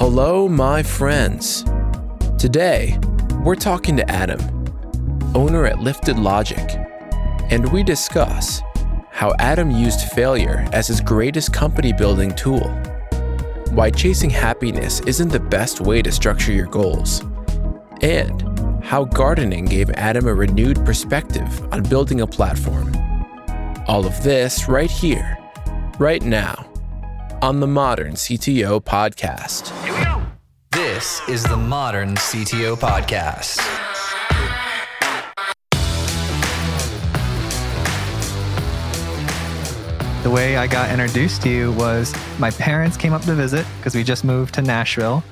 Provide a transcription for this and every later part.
Hello, my friends. Today, we're talking to Adam, owner at Lifted Logic, and we discuss how Adam used failure as his greatest company building tool, why chasing happiness isn't the best way to structure your goals, and how gardening gave Adam a renewed perspective on building a platform. All of this right here, right now, on the Modern CTO Podcast. This is the Modern CTO Podcast. The way I got introduced to you was my parents came up to visit because we just moved to Nashville.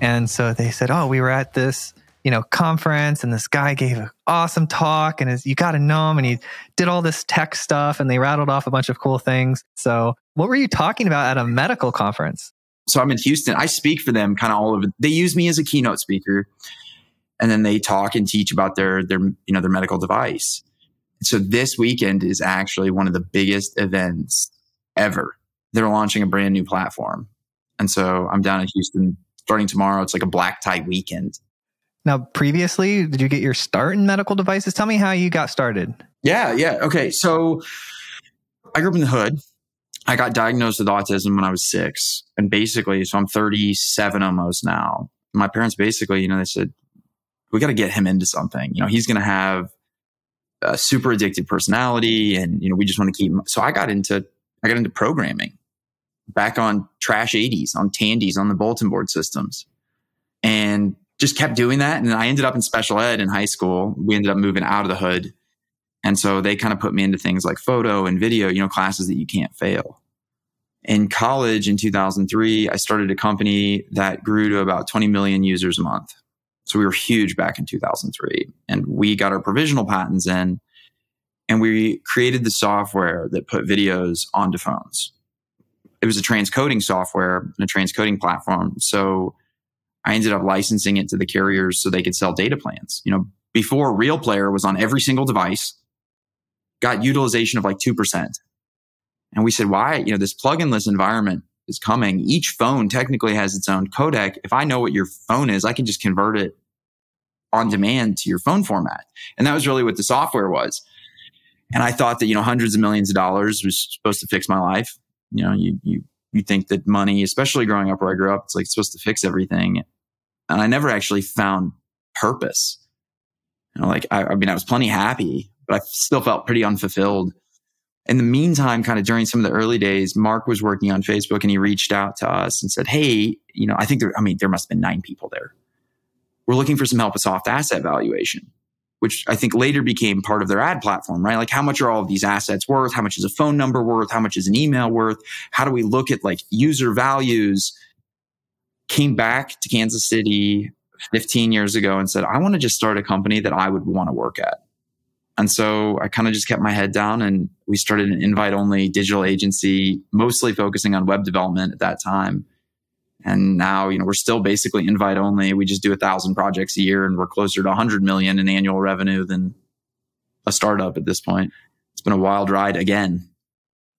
And so they said, Oh, we were at this, you know, conference and this guy gave an awesome talk and his, you got to know him and he did all this tech stuff and they rattled off a bunch of cool things. So what were you talking about at a medical conference? So I'm in Houston. I speak for them kind of all over. They use me as a keynote speaker and then they talk and teach about their, their, you know, their medical device. So this weekend is actually one of the biggest events ever. They're launching a brand new platform. And so I'm down in Houston starting tomorrow. It's like a black tie weekend. Now, previously, did you get your start in medical devices? Tell me how you got started. Yeah, yeah. Okay. So I grew up in the hood. I got diagnosed with autism when I was six. And basically, so I'm 37 almost now. My parents basically, you know, they said, we got to get him into something. You know, he's going to have a super addicted personality and, you know, we just want to keep him. So I got into, I got into programming back on trash 80s, on Tandy's, on the bulletin board systems. And just kept doing that. And I ended up in special ed in high school. We ended up moving out of the hood. And so they kind of put me into things like photo and video, you know, classes that you can't fail. In college in 2003, I started a company that grew to about 20 million users a month. So we were huge back in 2003 and we got our provisional patents in and we created the software that put videos onto phones. It was a transcoding software, and a transcoding platform. So I ended up licensing it to the carriers so they could sell data plans. You know, before Real Player was on every single device, got utilization of like 2%. And we said, why? You know, this plugin-less environment is coming. Each phone technically has its own codec. If I know what your phone is, I can just convert it on demand to your phone format. And that was really what the software was. And I thought that, you know, hundreds of millions of dollars was supposed to fix my life. You know, you, you, you think that money, especially growing up where I grew up, it's like supposed to fix everything. And I never actually found purpose. You know, like, I, I mean, I was plenty happy, but I still felt pretty unfulfilled. In the meantime, kind of during some of the early days, Mark was working on Facebook and he reached out to us and said, Hey, you know, I think there, I mean, there must have been nine people there. We're looking for some help with soft asset valuation, which I think later became part of their ad platform, right? Like how much are all of these assets worth? How much is a phone number worth? How much is an email worth? How do we look at like user values? Came back to Kansas City 15 years ago and said, I want to just start a company that I would want to work at. And so I kind of just kept my head down and we started an invite only digital agency, mostly focusing on web development at that time. And now, you know, we're still basically invite only. We just do a thousand projects a year and we're closer to 100 million in annual revenue than a startup at this point. It's been a wild ride again.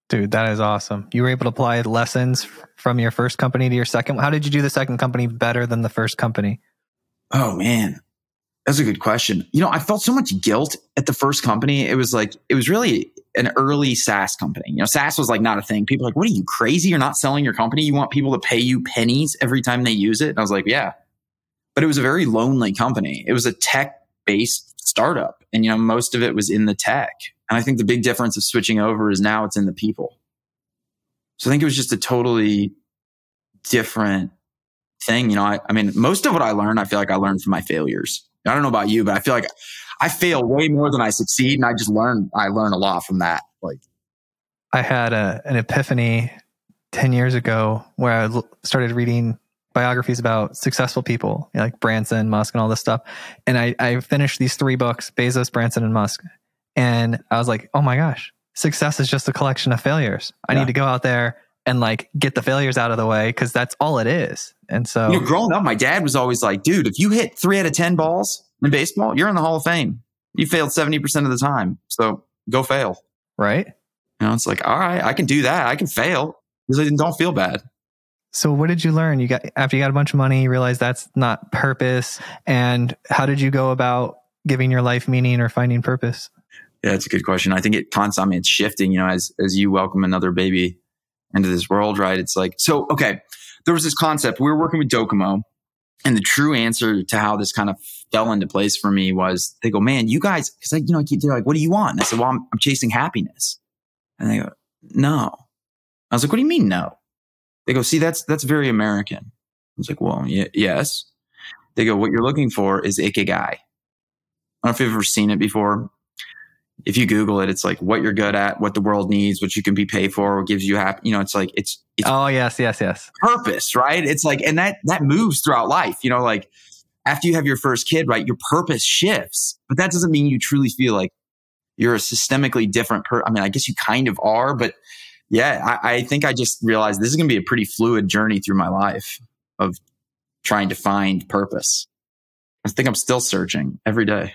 Dude, that is awesome. You were able to apply lessons from your first company to your second. How did you do the second company better than the first company? Oh, man. That's a good question. You know, I felt so much guilt at the first company. It was like, it was really an early SaaS company. You know, SaaS was like not a thing. People like, what are you crazy? You're not selling your company. You want people to pay you pennies every time they use it. And I was like, yeah. But it was a very lonely company. It was a tech based startup. And, you know, most of it was in the tech. And I think the big difference of switching over is now it's in the people. So I think it was just a totally different thing. You know, I, I mean, most of what I learned, I feel like I learned from my failures. I don't know about you, but I feel like I fail way more than I succeed, and I just learn. I learn a lot from that. Like, I had a, an epiphany ten years ago where I started reading biographies about successful people you know, like Branson, Musk, and all this stuff. And I, I finished these three books: Bezos, Branson, and Musk. And I was like, oh my gosh, success is just a collection of failures. I yeah. need to go out there and like get the failures out of the way because that's all it is. And so, you know, growing up, my dad was always like, dude, if you hit three out of 10 balls in baseball, you're in the Hall of Fame. You failed 70% of the time. So go fail. Right. You know, it's like, all right, I can do that. I can fail because I don't feel bad. So what did you learn? You got after you got a bunch of money, you realized that's not purpose. And how did you go about giving your life meaning or finding purpose? Yeah, that's a good question. I think it constantly it's shifting, you know, as as you welcome another baby into this world, right? It's like so okay. There was this concept. We were working with Docomo, and the true answer to how this kind of fell into place for me was they go, Man, you guys, because I, you know, I keep they're like, What do you want? And I said, Well, I'm, I'm chasing happiness. And they go, No. I was like, What do you mean no? They go, see, that's that's very American. I was like, well, y- yes. They go, what you're looking for is ikigai. I don't know if you've ever seen it before. If you Google it, it's like what you're good at, what the world needs, what you can be paid for, what gives you happy. You know, it's like it's it's Oh yes, yes, yes. purpose, right? It's like, and that that moves throughout life. You know, like after you have your first kid, right, your purpose shifts, but that doesn't mean you truly feel like you're a systemically different per. I mean, I guess you kind of are, but yeah, I, I think I just realized this is going to be a pretty fluid journey through my life of trying to find purpose. I think I'm still searching every day.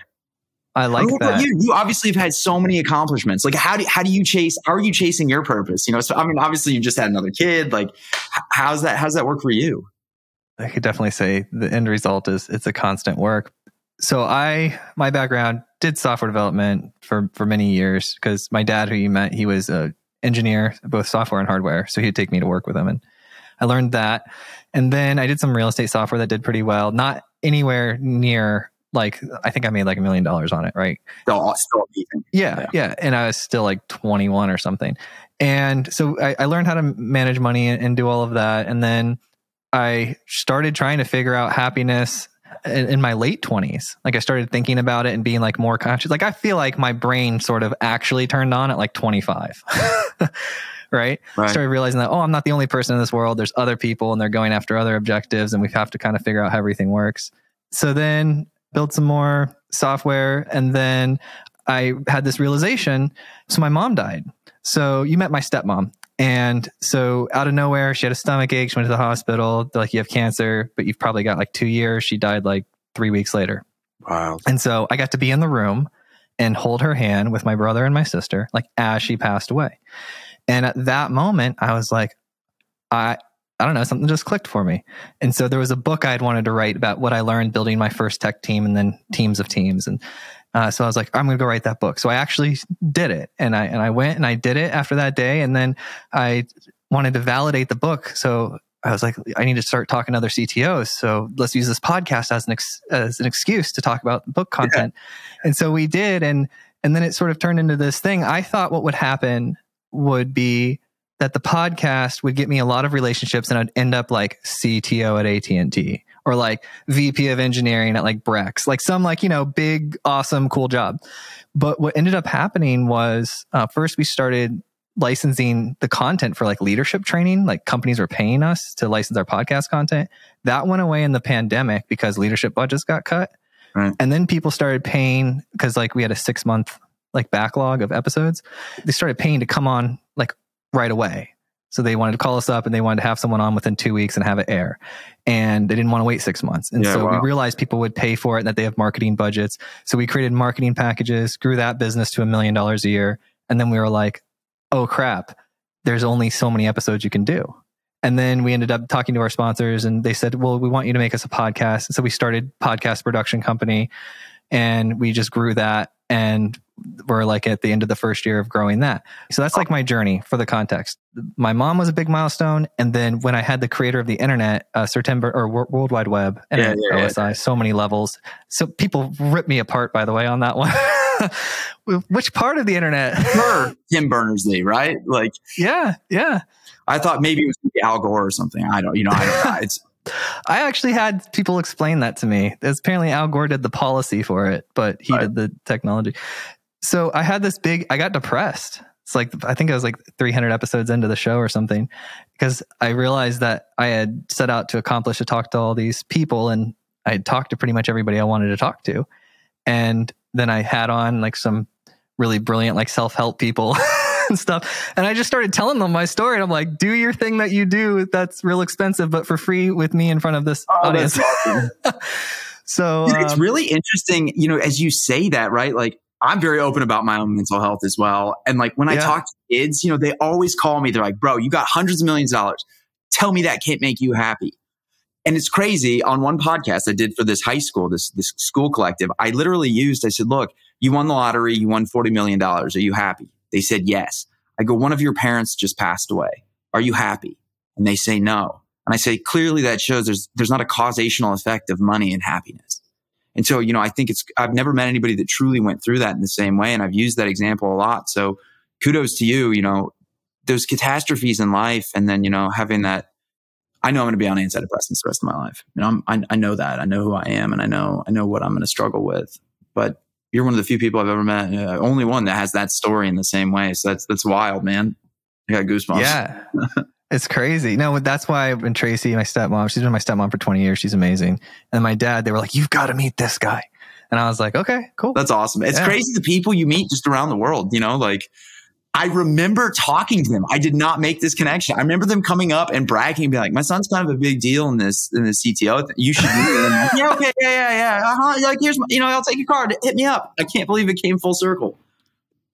I like what about that. you? You obviously have had so many accomplishments. Like, how do how do you chase? How are you chasing your purpose? You know, so I mean, obviously, you just had another kid. Like, how's that? How's that work for you? I could definitely say the end result is it's a constant work. So I my background did software development for for many years because my dad who you met he was a engineer both software and hardware so he'd take me to work with him and I learned that and then I did some real estate software that did pretty well not anywhere near like I think I made like a million dollars on it right Still, still amazing. yeah, yeah, And I was still like 21 or something. And so I, I learned how to manage money and, and do all of that. And then I started trying to figure out happiness in, in my late 20s. Like I started thinking about it and being like more conscious. Like I feel like my brain sort of actually turned on at like 25. right? Right. Started realizing that, oh, I'm not the only person in this world. There's other people and they're going after other objectives and we have to kind of figure out how everything works. So then built some more software and then I had this realization. So my mom died. So you met my stepmom. And so out of nowhere, she had a stomach ache. She went to the hospital. They're like, you have cancer, but you've probably got like two years. She died like three weeks later. Wow. And so I got to be in the room and hold her hand with my brother and my sister, like as she passed away. And at that moment, I was like, I, I don't know, something just clicked for me. And so there was a book I'd wanted to write about what I learned building my first tech team and then teams of teams. And uh, so I was like, I'm going to go write that book. So I actually did it, and I and I went and I did it after that day, and then I wanted to validate the book. So I was like, I need to start talking to other CTOs. So let's use this podcast as an ex- as an excuse to talk about book content. And so we did, and and then it sort of turned into this thing. I thought what would happen would be that the podcast would get me a lot of relationships, and I'd end up like CTO at AT and T or like VP of engineering at like Brex, like some like you know big, awesome, cool job. But what ended up happening was uh, first we started licensing the content for like leadership training. Like companies were paying us to license our podcast content. That went away in the pandemic because leadership budgets got cut. Right. And then people started paying because like we had a six month like backlog of episodes. They started paying to come on like right away. So they wanted to call us up and they wanted to have someone on within two weeks and have it air. And they didn't want to wait six months. And Yeah, so wow. we realized people would pay for it and that they have marketing budgets. So we created marketing packages, grew that business to a million dollars a year. And then we were like, oh crap, there's only so many episodes you can do. And then we ended up talking to our sponsors and they said, well, we want you to make us a podcast. So we started podcast production company and we just grew that and we're like at the end of the first year of growing that. So that's like my journey for the context. My mom was a big milestone. And then when I had the creator of the internet, uh, September or World Wide Web, and Yeah, yeah, yeah. OSI, so many levels. So people rip me apart, by the way, on that one. Which part of the internet? Sure, Tim Berners Lee, right? Like yeah, yeah. I thought maybe it was Al Gore or something. I don't, you know, I don't know. It's I actually had people explain that to me. It's apparently Al Gore did the policy for it, but he Right. did the technology. So I had this big, I got depressed. It's like, I think I was like 300 episodes into the show or something because I realized that I had set out to accomplish to talk to all these people and I had talked to pretty much everybody I wanted to talk to. And then I had on like some really brilliant, like self help people. And stuff, and I just started telling them my story. And I'm like, "Do your thing that you do. That's real expensive, but for free with me in front of this Oh, audience." awesome. So it's um, really interesting, you know, as you say that, right? Like I'm very open about my own mental health as well. And like when I talk to kids, you know, they always call me, they're like, bro, you got hundreds of millions of dollars. tell me that can't make you happy. And it's crazy. On one podcast I did for this high school, this this school collective, I literally used. I said, "Look, you won the lottery. You won forty million dollars. Are you happy?" They said, "Yes." I go, "One of your parents just passed away. Are you happy?" And they say, "No." And I say, "Clearly, that shows there's there's not a causational effect of money and happiness." And so, you know, I think it's I've never met anybody that truly went through that in the same way, and I've used that example a lot. So, kudos to you. You know, those catastrophes in life, and then you know having that I know I'm going to be on antidepressants the rest of my life. You know, I'm—I know that. I know who I am, and I know I know what I'm going to struggle with. But you're one of the few people I've ever met, uh, only one that has that story in the same way. So that's that's wild, man. I got goosebumps. Yeah, it's crazy. No, that's why when Tracy, my stepmom, she's been my stepmom for 20 years. She's amazing. And my dad, they were like, "You've got to meet this guy." And I was like, "Okay, cool." That's awesome. It's yeah. crazy the people you meet just around the world. You know, like I remember talking to them. I did not make this connection. I remember them coming up and bragging and be like, "My son's kind of a big deal in this in this CTO. You should do it." Like, yeah, okay, yeah, yeah, yeah. Uh-huh. Like, here's my, you know, I'll take your card. Hit me up. I can't believe it came full circle.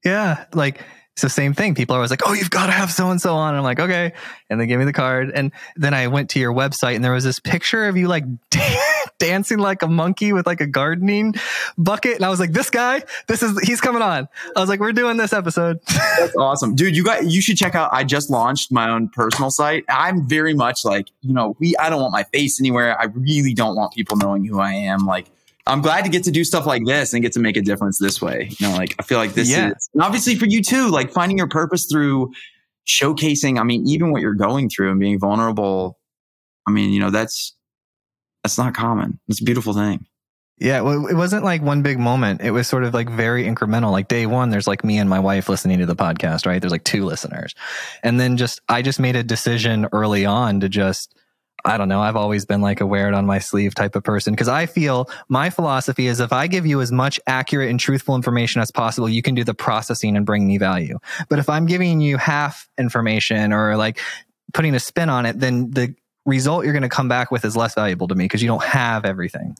Yeah, like it's the same thing. People are always like, "Oh, you've got to have so and so on." And I'm like, "Okay," and they give me the card. And then I went to your website, and there was this picture of you like dancing like a monkey with like a gardening bucket, and I was like, "This guy, this is he's coming on." I was like, "We're doing this episode." That's awesome, dude. You got you should check out. I just launched my own personal site. I'm very much like you know, we. I don't want my face anywhere. I really don't want people knowing who I am. Like I'm glad to get to do stuff like this and get to make a difference this way. You know, like I feel like this yeah. is and obviously for you too, like finding your purpose through showcasing, I mean, even what you're going through and being vulnerable. I mean, you know, that's that's not common. It's a beautiful thing. Yeah, well, it wasn't like one big moment. It was sort of like very incremental. Like day one, there's like me and my wife listening to the podcast, right? There's like two listeners. And then just, I just made a decision early on to just, I don't know. I've always been like a wear it on my sleeve type of person because I feel my philosophy is if I give you as much accurate and truthful information as possible, you can do the processing and bring me value. But if I'm giving you half information or like putting a spin on it, then the result you're going to come back with is less valuable to me because you don't have everything.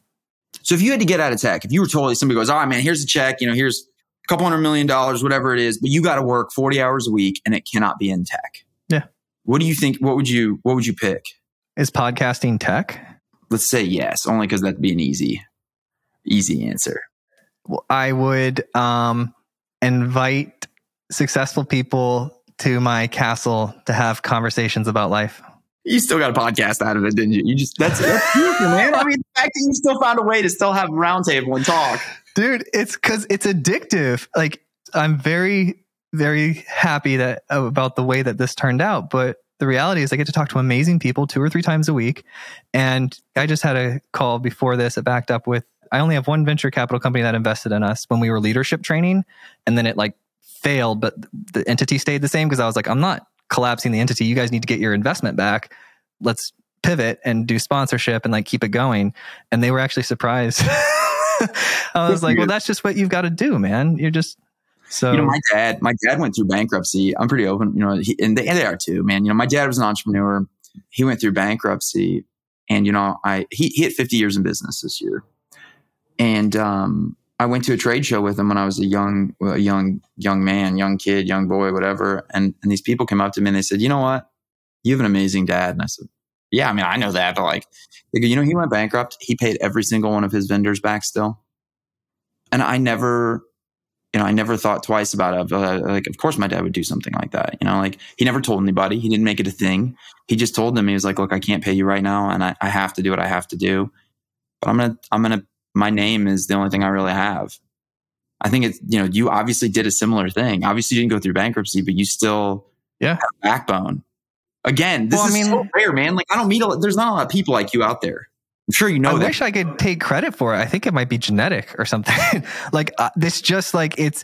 So if you had to get out of tech, if you were totally somebody goes, all right, man, here's a check, you know, here's a couple hundred million dollars, whatever it is, but you got to work 40 hours a week and it cannot be in tech. Yeah. What do you think? What would you, what would you pick? Is podcasting tech? Let's say yes, only because that'd be an easy, easy answer. Well, I would um, invite successful people to my castle to have conversations about life. You still got a podcast out of it, didn't you? You just that's, that's beautiful, man. I mean, the fact that you still found a way to still have a roundtable and talk, dude. It's because it's addictive. Like I'm very, very happy that about the way that this turned out, but the reality is I get to talk to amazing people two or three times a week. And I just had a call before this. It backed up with I only have one venture capital company that invested in us when we were leadership training. And then it like failed, but the entity stayed the same because I was like, I'm not collapsing the entity. You guys need to get your investment back. Let's pivot and do sponsorship and like keep it going. And they were actually surprised. I was like, well, that's just what you've got to do, man. You're just so you know, my dad, my dad went through bankruptcy. I'm pretty open, you know, he, and, they, and they are too, man. You know, my dad was an entrepreneur. He went through bankruptcy, and you know, I he, he hit 50 years in business this year, and um, I went to a trade show with him when I was a young, a young, young man, young kid, young boy, whatever. And and these people came up to me and they said, "You know what? You have an amazing dad." And I said, "Yeah, I mean, I know that, but like, you know, he went bankrupt. He paid every single one of his vendors back still." And I never you know, I never thought twice about it. Uh, like, of course, my dad would do something like that. You know, like he never told anybody. He didn't make it a thing. He just told them he was like, "Look, I can't pay you right now, and I, I have to do what I have to do. But I'm gonna, I'm gonna. My name is the only thing I really have. I think it's, you know, you obviously did a similar thing. Obviously, you didn't go through bankruptcy, but you still, yeah, have backbone. Again, this well, is I mean, so rare, man. Like, I don't meet a, there's not a lot of people like you out there. I'm sure you know. I that. wish I could take credit for it. I think it might be genetic or something. like uh, this, just like it's,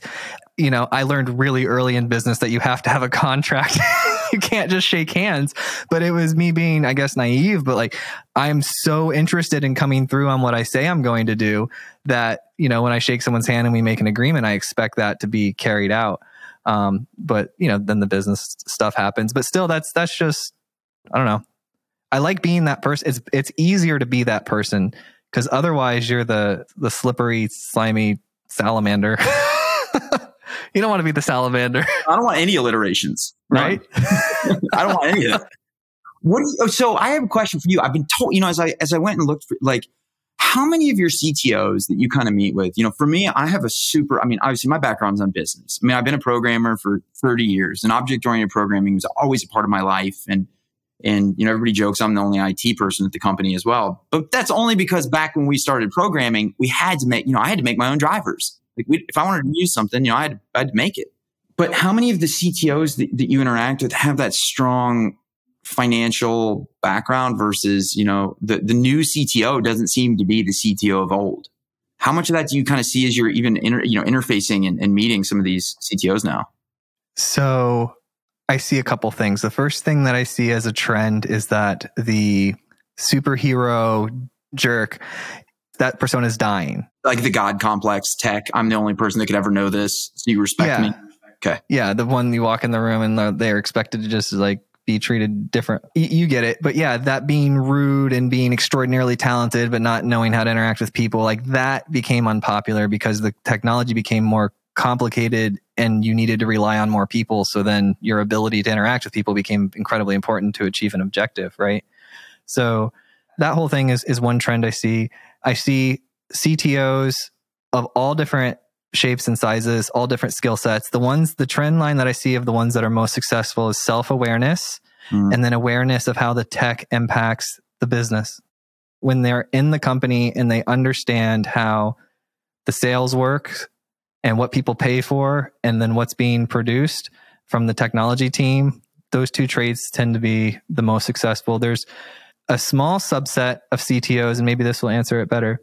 you know, I learned really early in business that you have to have a contract. you can't just shake hands. But it was me being, I guess, naive. But like, I'm so interested in coming through on what I say I'm going to do that you know, when I shake someone's hand and we make an agreement, I expect that to be carried out. Um, but you know, then the business stuff happens. But still, that's that's just, I don't know I like being that person. It's it's easier to be that person because otherwise you're the the slippery, slimy salamander. you don't want to be the salamander. I don't want any alliterations. Right? I don't want any of that. What? Do you, so I have a question for you. I've been told, you know, as I as I went and looked for like how many of your CTOs that you kind of meet with, you know, for me, I have a super, I mean, obviously my background's on business. I mean, I've been a programmer for 30 years and object oriented programming was always a part of my life. And, and, you know, everybody jokes I'm the only IT person at the company as well. But that's only because back when we started programming, we had to make, you know, I had to make my own drivers. Like we, if I wanted to use something, you know, I had, I to make it. But how many of the CTOs that, that you interact with have that strong financial background versus, you know, the, the new CTO doesn't seem to be the CTO of old. How much of that do you kind of see as you're even, inter, you know, interfacing and, and meeting some of these CTOs now? So I see a couple things. The first thing that I see as a trend is that the superhero jerk, that persona is dying. Like the God complex tech. I'm the only person that could ever know this. So you respect Yeah. me. Okay. Yeah, the one you walk in the room and they're- expected to just like be treated different. You get it. But yeah, that being rude and being extraordinarily talented, but not knowing how to interact with people, like that became unpopular because the technology became more complicated and you needed to rely on more people. So then your ability to interact with people became incredibly important to achieve an objective, right? So that whole thing is, is one trend I see. I see CTOs of all different shapes and sizes, all different skill sets. The ones, the trend line that I see of the ones that are most successful is self awareness Mm. and then awareness of how the tech impacts the business. When they're in the company and they understand how the sales work and what people pay for, and then what's being produced from the technology team, those two traits tend to be the most successful. There's a small subset of CTOs, and maybe this will answer it better.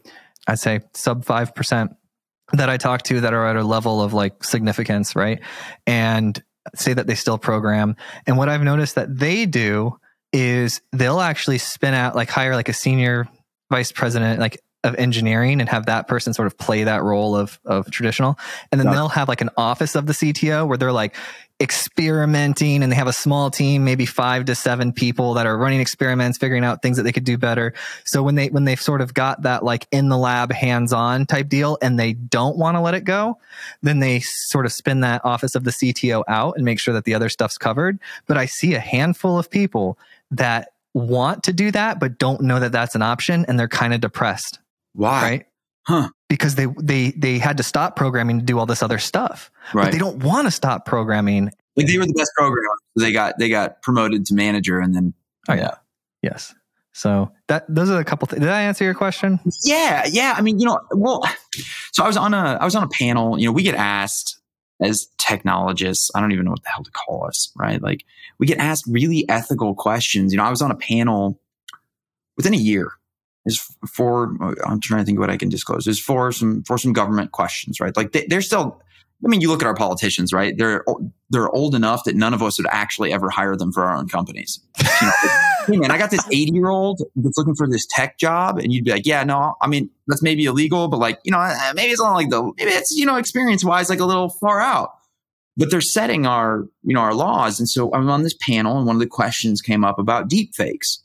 I'd say sub 5% that I talk to that are at a level of like significance, right? And say that they still program. And what I've noticed that they do is they'll actually spin out, like hire like a senior vice president, like of engineering and have that person sort of play that role of, of traditional. And then they'll have like an office of the CTO where they're like experimenting and they have a small team, maybe five to seven people that are running experiments, figuring out things that they could do better. So when they, when they've sort of got that like in the lab hands on type deal and they don't want to let it go, then they sort of spin that office of the CTO out and make sure that the other stuff's covered. But I see a handful of people that want to do that, but don't know that that's an option. And they're kind of depressed, Why? right? Huh. Because they, they, they had to stop programming to do all this other stuff, but Right. they don't want to stop programming. like they were the best programmer. They got they got promoted to manager and then Oh yeah. Yes. So that, those are a couple things. Did I answer your question? Yeah, yeah. I mean, you know, well, so I was on a I was on a panel. You know, we get asked as technologists. I don't even know what the hell to call us, right? Like we get asked really ethical questions. You know, I was on a panel within a year. Is for I'm trying to think what I can disclose. Is for some for some government questions, right? Like they, they're still. I mean, you look at our politicians, right? They're they're old enough that none of us would actually ever hire them for our own companies. You know, hey man, I got this 80 year old that's looking for this tech job, and you'd be like, yeah, no, I mean that's maybe illegal, but like you know, eh, maybe it's not like the maybe it's you know experience wise like a little far out. But they're setting our you know our laws, and so I'm on this panel, and one of the questions came up about deep fakes.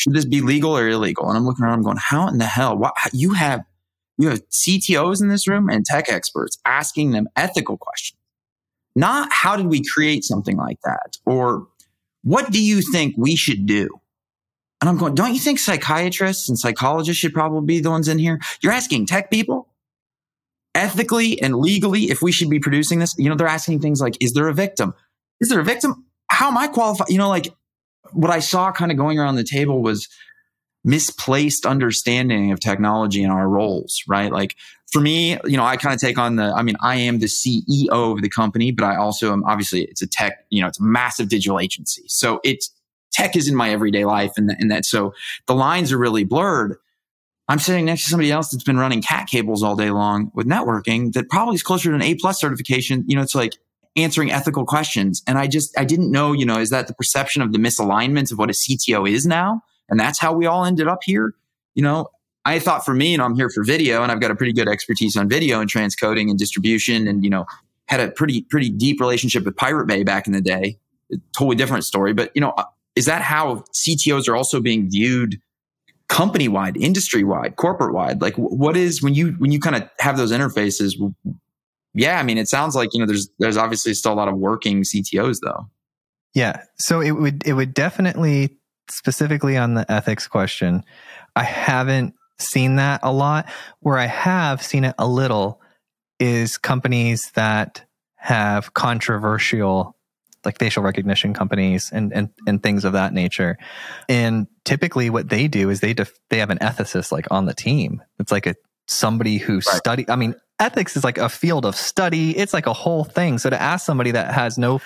Should this be legal or illegal? And I'm looking around, I'm going, how in the hell? What you have you have CTOs in this room and tech experts asking them ethical questions, not how did we create something like that, or what do you think we should do? And I'm going, don't you think psychiatrists and psychologists should probably be the ones in here? You're asking tech people ethically and legally if we should be producing this. You know, they're asking things like, is there a victim? Is there a victim? How am I qualified? You know, like what I saw kind of going around the table was misplaced understanding of technology and our roles, right? Like for me, you know, I kind of take on the, I mean, I am the CEO of the company, but I also am obviously it's a tech, you know, it's a massive digital agency. So it's tech is in my everyday life and, and that, so the lines are really blurred. I'm sitting next to somebody else that's been running cat cables all day long with networking that probably is closer to an A plus certification. You know, it's like answering ethical questions. And I just, I didn't know, you know, is that the perception of the misalignment of what a CTO is now? And that's how we all ended up here. You know, I thought for me, and I'm here for video, and I've got a pretty good expertise on video and transcoding and distribution, and you know, had a pretty pretty deep relationship with Pirate Bay back in the day. Totally different story, but you know, uh, is that how CTOs are also being viewed, company wide, industry wide, corporate wide? Like, what is when you when you kind of have those interfaces? Yeah, I mean, it sounds like you know, there's there's obviously still a lot of working CTOs though. Yeah. So it would it would definitely specifically on the ethics question, I haven't seen that a lot. Where I have seen it a little is companies that have controversial like facial recognition companies and, and, and things of that nature. And typically what they do is they, def- they have an ethicist like on the team. It's like a, somebody who right. study. I mean, ethics is like a field of study. It's like a whole thing. So to ask somebody that has no,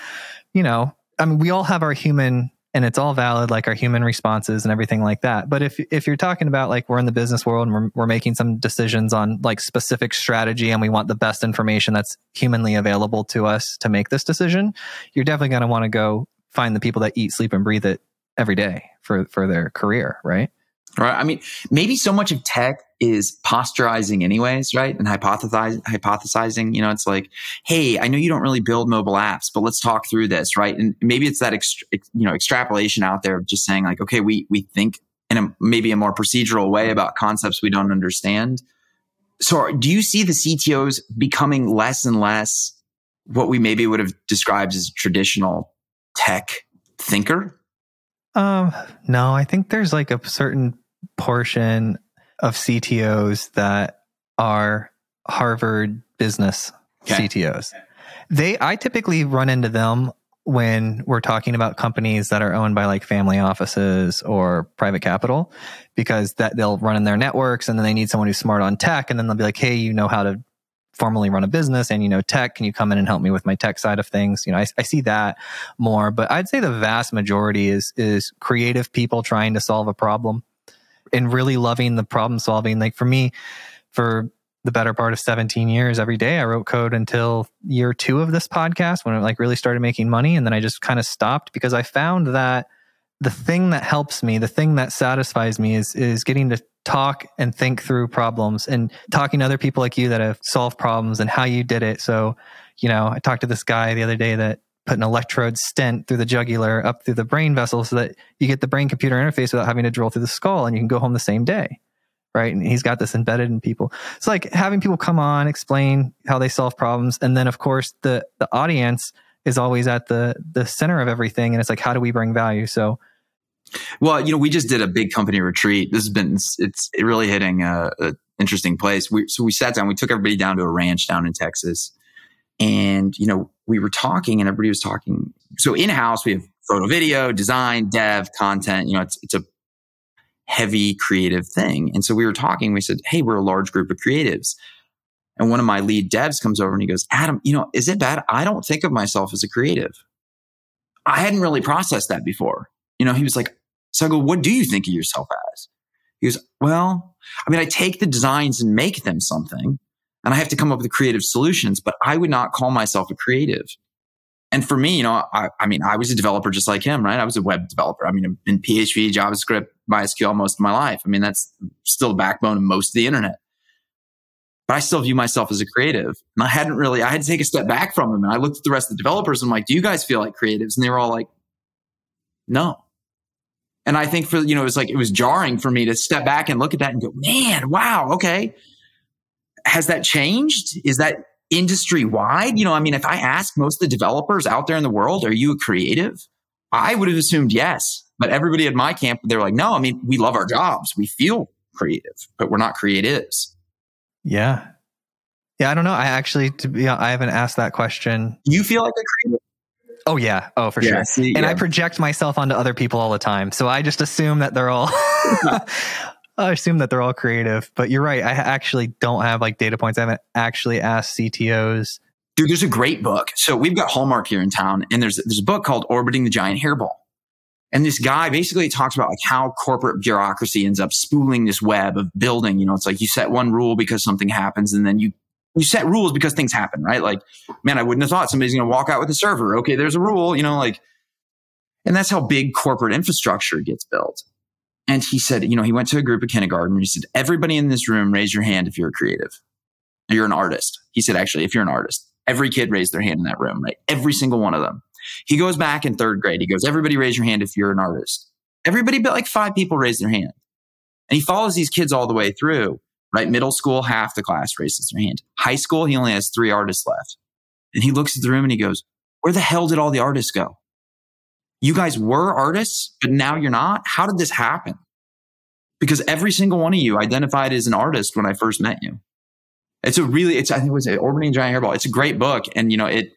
you know, I mean, we all have our human and it's all valid, like our human responses and everything like that. But if if you're talking about like we're in the business world and we're, we're making some decisions on like specific strategy and we want the best information that's humanly available to us to make this decision, you're definitely going to want to go find the people that eat, sleep, and breathe it every day for for their career, right? Right. I mean, maybe so much of tech is posturizing anyways, right? And hypothesizing, hypothesizing, you know, it's like, Hey, I know you don't really build mobile apps, but let's talk through this. Right. And maybe it's that, ext- you know, extrapolation out there of just saying like, okay, we, we think in a, maybe a more procedural way about concepts we don't understand. So do you see the CTOs becoming less and less what we maybe would have described as traditional tech thinker? Um, no, I think there's like a certain portion of CTOs that are Harvard business okay. CTOs. They, I typically run into them when we're talking about companies that are owned by like family offices or private capital because that they'll run in their networks and then they need someone who's smart on tech and then they'll be like hey you know how to formally run a business and you know tech can you come in and help me with my tech side of things you know I, I see that more but i'd say the vast majority is is creative people trying to solve a problem and really loving the problem solving. Like for me, for the better part of 17 years, every day I wrote code until year two of this podcast when I like really started making money. And then I just kind of stopped because I found that the thing that helps me, the thing that satisfies me is, is getting to talk and think through problems and talking to other people like you that have solved problems and how you did it. So, you know, I talked to this guy the other day that put an electrode stent through the jugular up through the brain vessel so that you get the brain computer interface without having to drill through the skull and you can go home the same day. Right. And he's got this embedded in people. It's like having people come on, explain how they solve problems. And then of course the, the audience is always at the, the center of everything. And it's like, how do we bring value? So, well, you know, we just did a big company retreat. This has been, it's really hitting a, a interesting place. We, so we sat down, we took everybody down to a ranch down in Texas and, you know, we were talking and everybody was talking. So in house, we have photo, video, design, dev, content. You know, it's, it's a heavy creative thing. And so we were talking, we said, Hey, we're a large group of creatives. And one of my lead devs comes over and he goes, Adam, you know, is it bad? I don't think of myself as a creative. I hadn't really processed that before. You know, he was like, so I go, what do you think of yourself as? He goes, well, I mean, I take the designs and make them something and I have to come up with creative solutions, but I would not call myself a creative. And for me, you know, I, I, mean, I was a developer just like him, right? I was a web developer. I mean, in PHP, JavaScript, MySQL most of my life. I mean, that's still the backbone of most of the internet. But I still view myself as a creative. And I hadn't really, I had to take a step back from them. And I looked at the rest of the developers and I'm like, do you guys feel like creatives? And they were all like, no. And I think for, you know, it was like, it was jarring for me to step back and look at that and go, man, wow, okay has that changed? Is that industry wide? You know, I mean, if I ask most of the developers out there in the world, are you a creative? I would have assumed yes. But everybody at my camp, they're like, no, I mean, we love our jobs. We feel creative, but we're not creatives. Yeah. Yeah. I don't know. I actually, to be, I haven't asked that question. You feel like a creative? Oh yeah. Oh, for yeah, sure. See, and yeah. I project myself onto other people all the time. So I just assume that they're all I assume that they're all creative, but you're right. I actually don't have like data points. I haven't actually asked CTOs. Dude, there's a great book. So we've got Hallmark here in town, and there's there's a book called Orbiting the Giant Hairball. And this guy basically talks about like how corporate bureaucracy ends up spooling this web of building. You know, it's like you set one rule because something happens, and then you you set rules because things happen, right? Like, man, I wouldn't have thought somebody's going to walk out with a server. Okay, there's a rule, you know, like, and that's how big corporate infrastructure gets built. And he said, you know, he went to a group of kindergarten. He said, everybody in this room, raise your hand if you're a creative. You're an artist. He said, actually, if you're an artist, every kid raised their hand in that room, right? Every single one of them. He goes back in third grade. He goes, everybody raise your hand if you're an artist. Everybody but like five people raised their hand. And he follows these kids all the way through, right? Middle school, half the class raises their hand. High school, he only has three artists left. And he looks at the room and he goes, where the hell did all the artists go? You guys were artists, but now you're not. How did this happen? Because every single one of you identified as an artist when I first met you. It's a really, it's, I think it was Orbiting Giant Hairball. It's a great book. And, you know, it,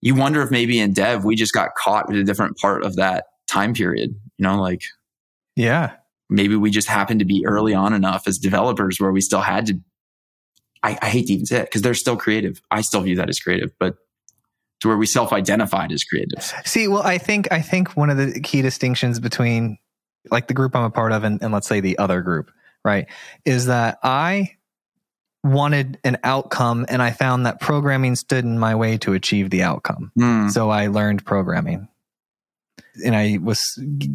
you wonder if maybe in dev, we just got caught in a different part of that time period, you know, like, yeah, maybe we just happened to be early on enough as developers where we still had to I, I hate to even say it because they're still creative. I still view that as creative, but to where we self-identified as creatives. See, well, I think I think one of the key distinctions between like the group I'm a part of and, and let's say the other group, right, is that I wanted an outcome and I found that programming stood in my way to achieve the outcome. Mm. So I learned programming and I was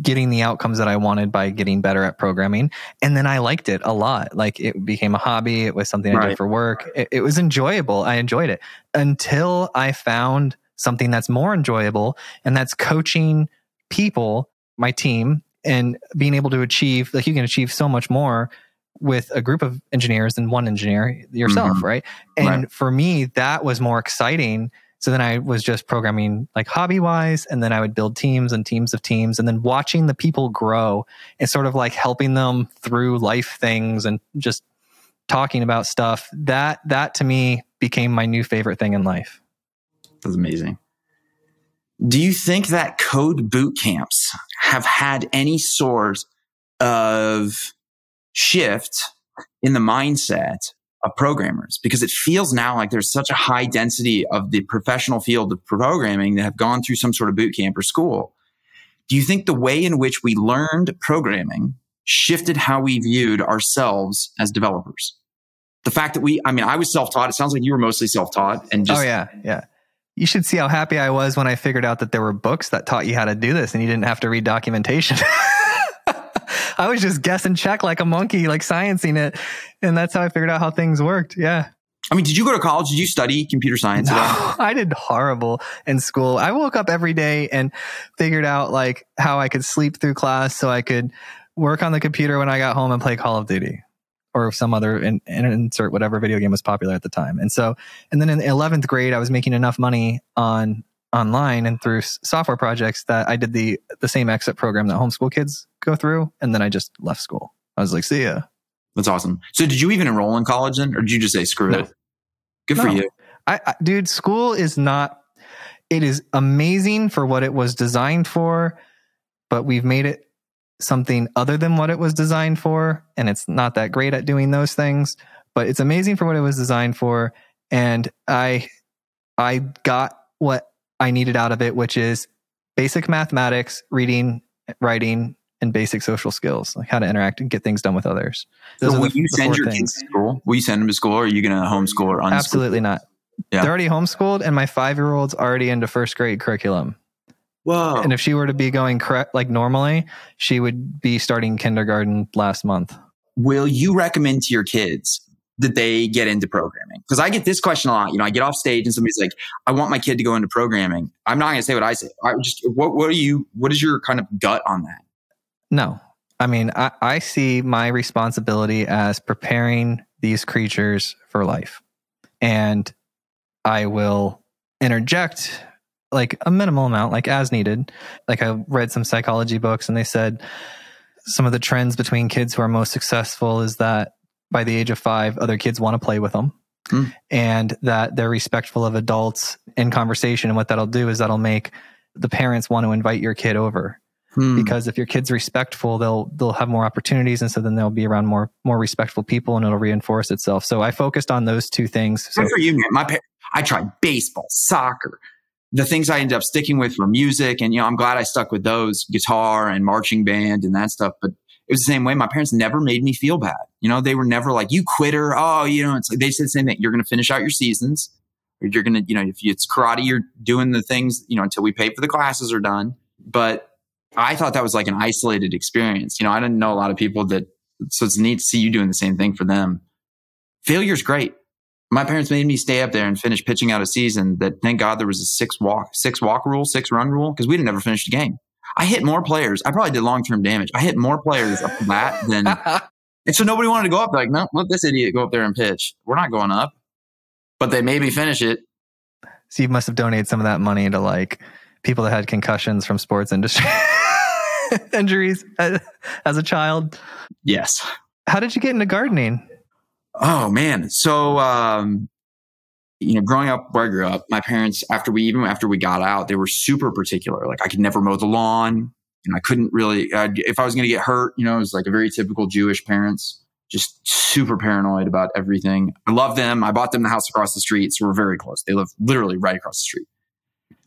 getting the outcomes that I wanted by getting better at programming. And then I liked it a lot. Like it became a hobby. It was something I Right. did for work. It, it was enjoyable. I enjoyed it until I found something that's more enjoyable, and that's coaching people, my team, and being able to achieve, like you can achieve so much more with a group of engineers than one engineer yourself, Mhm. right? And Right. for me, that was more exciting so then I was just programming like hobby wise, and then I would build teams and teams of teams, and then watching the people grow and sort of like helping them through life things and just talking about stuff. That that to me became my new favorite thing in life. That's amazing. Do you think that code boot camps have had any sort of shift in the mindset of programmers? Because it feels now like there's such a high density of the professional field of programming that have gone through some sort of boot camp or school. Do you think the way in which we learned programming shifted how we viewed ourselves as developers? The fact that we, I mean, I was self taught. It sounds like you were mostly self taught and oh, just oh yeah, yeah. You should see how happy I was when I figured out that there were books that taught you how to do this, and you didn't have to read documentation. I was just guess and check like a monkey, like sciencing it, and that's how I figured out how things worked. Yeah. I mean, did you go to college? Did you study computer science at all? No, I did horrible in school. I woke up every day and figured out like how I could sleep through class so I could work on the computer when I got home and play Call of Duty or some other in- insert whatever video game was popular at the time. And so, and then in 11th grade, I was making enough money on online and through software projects that I did the the same exit program that homeschool kids go through, and then I just left school. I was like, see ya. That's awesome. So, did you even enroll in college then, or did you just say screw No. it? Good for you. I, I dude, school is not. It is amazing for what it was designed for, but we've made it something other than what it was designed for, and it's not that great at doing those things. But it's amazing for what it was designed for, and I, I got what I needed out of it, which is basic mathematics, reading, writing, and basic social skills, like how to interact and get things done with others. Those So, will the- you the send your things. kids to school? Will you send them to school, or are you going to homeschool or unschool? Absolutely not. Yeah. They're already homeschooled, and my five year old's already into first grade curriculum. Whoa. And if she were to be going correct like normally, she would be starting kindergarten last month. will you recommend to your kids that they get into programming? Because I get this question a lot. You know, I get off stage and somebody's like, "I want my kid to go into programming." I'm not going to say what I say. I just what what are you? What is your kind of gut on that? No, I mean, I, I see my responsibility as preparing these creatures for life. And I will interject like a minimal amount, like as needed. Like I read some psychology books and they said some of the trends between kids who are most successful is that by the age of five, other kids want to play with them. Hmm. And that they're respectful of adults in conversation. And what that'll do is that'll make the parents want to invite your kid over Hmm. because if your kid's respectful they'll they'll have more opportunities and so then they'll be around more more respectful people and it'll reinforce itself so i focused on those two things so Good for you, man. My pa- I tried baseball, soccer. The things I ended up sticking with were music, and you know, I'm glad I stuck with those guitar and marching band and that stuff. But it was the same way. My parents never made me feel bad. You know, they were never like, "You quitter." Oh, you know, it's like they said the same thing. You're going to finish out your seasons. Or you're going to, you know, if it's karate, you're doing the things, you know, until we pay for the classes are done. But I thought that was like an isolated experience. You know, I didn't know a lot of people that. So it's neat to see you doing the same thing for them. Failure's great my parents made me stay up there and finish pitching out a season that thank God there was a six walk, six walk rule, six run rule, because we'd have never finished a game. I hit more players. I probably did long term damage. I hit more players up the bat than, and so nobody wanted to go up. They're like, no, let this idiot go up there and pitch. We're not going up, but they made me finish it. so you must have donated some of that money to like people that had concussions from sports industry injuries as a child. Yes. How did you get into gardening? Oh man. So um you know, growing up where I grew up, my parents, after we even after we got out, they were super particular. Like I could never mow the lawn, and I couldn't really. I'd, if I was going to get hurt, you know, it was like a very typical Jewish parents, just super paranoid about everything. I love them. I bought them the house across the street, so we're very close. They live literally right across the street.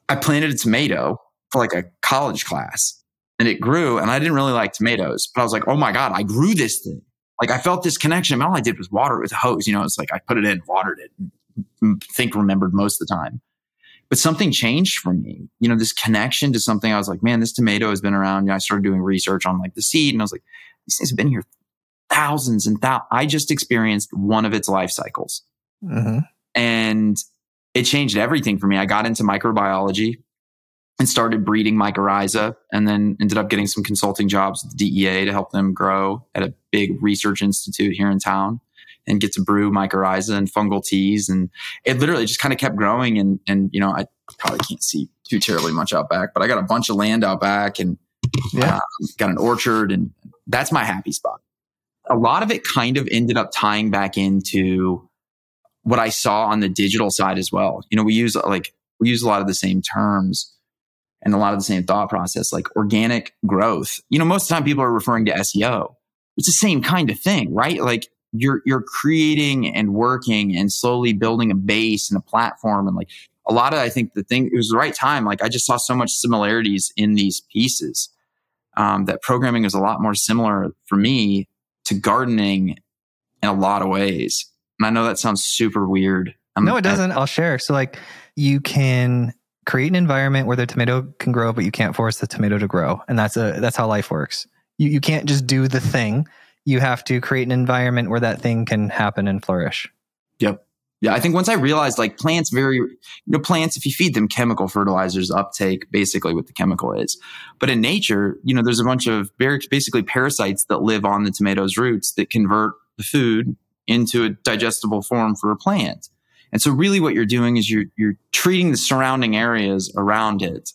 I planted a tomato for like a college class, and it grew. And I didn't really like tomatoes, but I was like, oh my god, I grew this thing. Like I felt this connection. And all I did was water it with a hose. You know, it's like I put it in, watered it, think remembered most of the time. But something changed for me. You know, this connection to something. I was like, man, this tomato has been around. You know, I started doing research on like the seed, and I was like, these things have been here thousands and thousands. I just experienced one of its life cycles, mm-hmm. and it changed everything for me. I got into microbiology and started breeding mycorrhiza, and then ended up getting some consulting jobs with the DEA to help them grow at a big research institute here in town and get to brew mycorrhiza and fungal teas. And it literally just kind of kept growing. And, and, you know, I probably can't see too terribly much out back, but I got a bunch of land out back and yeah. Uh, got an orchard and that's my happy spot. A lot of it kind of ended up tying back into what I saw on the digital side as well. You know, we use like, we use a lot of the same terms and a lot of the same thought process, like organic growth. You know, most of the time people are referring to SEO. It's the same kind of thing, right? Like you're you're creating and working and slowly building a base and a platform and like a lot of I think the thing it was the right time. Like I just saw so much similarities in these pieces um, that programming is a lot more similar for me to gardening in a lot of ways. And I know that sounds super weird. I'm, no, it doesn't. I, I'll share. So like you can create an environment where the tomato can grow, but you can't force the tomato to grow, and that's a that's how life works. You you can't just do the thing you have to create an environment where that thing can happen and flourish. Yep. Yeah, I think once I realized like plants very, you know, plants, if you feed them chemical fertilizers, uptake basically what the chemical is. But in nature, you know, there's a bunch of basically parasites that live on the tomato's roots that convert the food into a digestible form for a plant. And so really what you're doing is you're, you're treating the surrounding areas around it.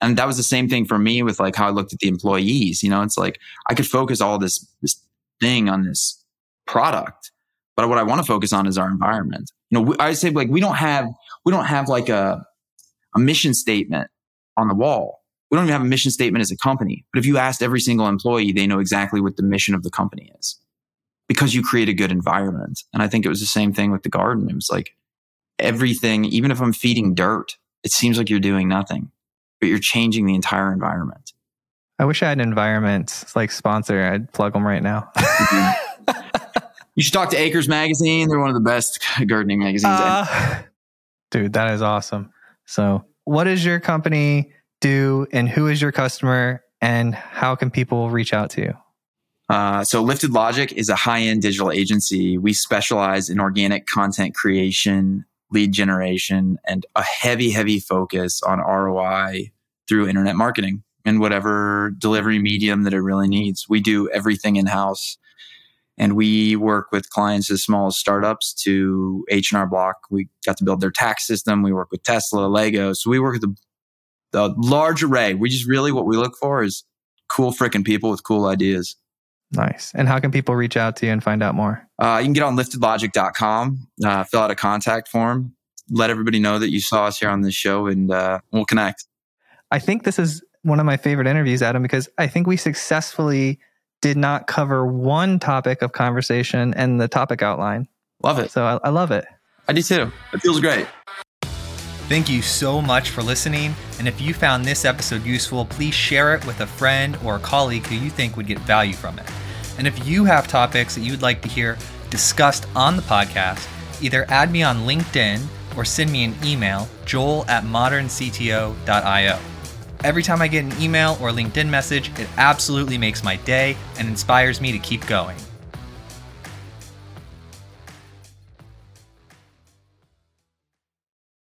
And that was the same thing for me with like how I looked at the employees. You know, it's like I could focus all this, this thing on this product. But what I want to focus on is our environment. You know, I say like we don't have we don't have like a a mission statement on the wall. We don't even have a mission statement as a company. But if you asked every single employee, they know exactly what the mission of the company is because you create a good environment. And I think it was the same thing with the garden. It was like everything, even if I'm feeding dirt, it seems like you're doing nothing, but you're changing the entire environment. I wish I had an environment like sponsor. I'd plug them right now. you should talk to Acres Magazine. They're one of the best gardening magazines. Uh, dude, that is awesome. So, what does your company do, and who is your customer, and how can people reach out to you? Uh, so, Lifted Logic is a high end digital agency. We specialize in organic content creation, lead generation, and a heavy, heavy focus on ROI through internet marketing and whatever delivery medium that it really needs. We do everything in house. And we work with clients as small as startups to H&R Block. We got to build their tax system. We work with Tesla, Lego. So we work with a, a large array. We just really, what we look for is cool freaking people with cool ideas. Nice. And how can people reach out to you and find out more? Uh, you can get on liftedlogic.com, uh, fill out a contact form, let everybody know that you saw us here on this show, and uh, we'll connect. I think this is one of my favorite interviews, Adam, because I think we successfully did not cover one topic of conversation and the topic outline. Love it. So I, I love it. I do too. It feels great. Thank you so much for listening. And if you found this episode useful, please share it with a friend or a colleague who you think would get value from it. And if you have topics that you would like to hear discussed on the podcast, either add me on LinkedIn or send me an email, joel at moderncto.io. Every time I get an email or LinkedIn message, it absolutely makes my day and inspires me to keep going.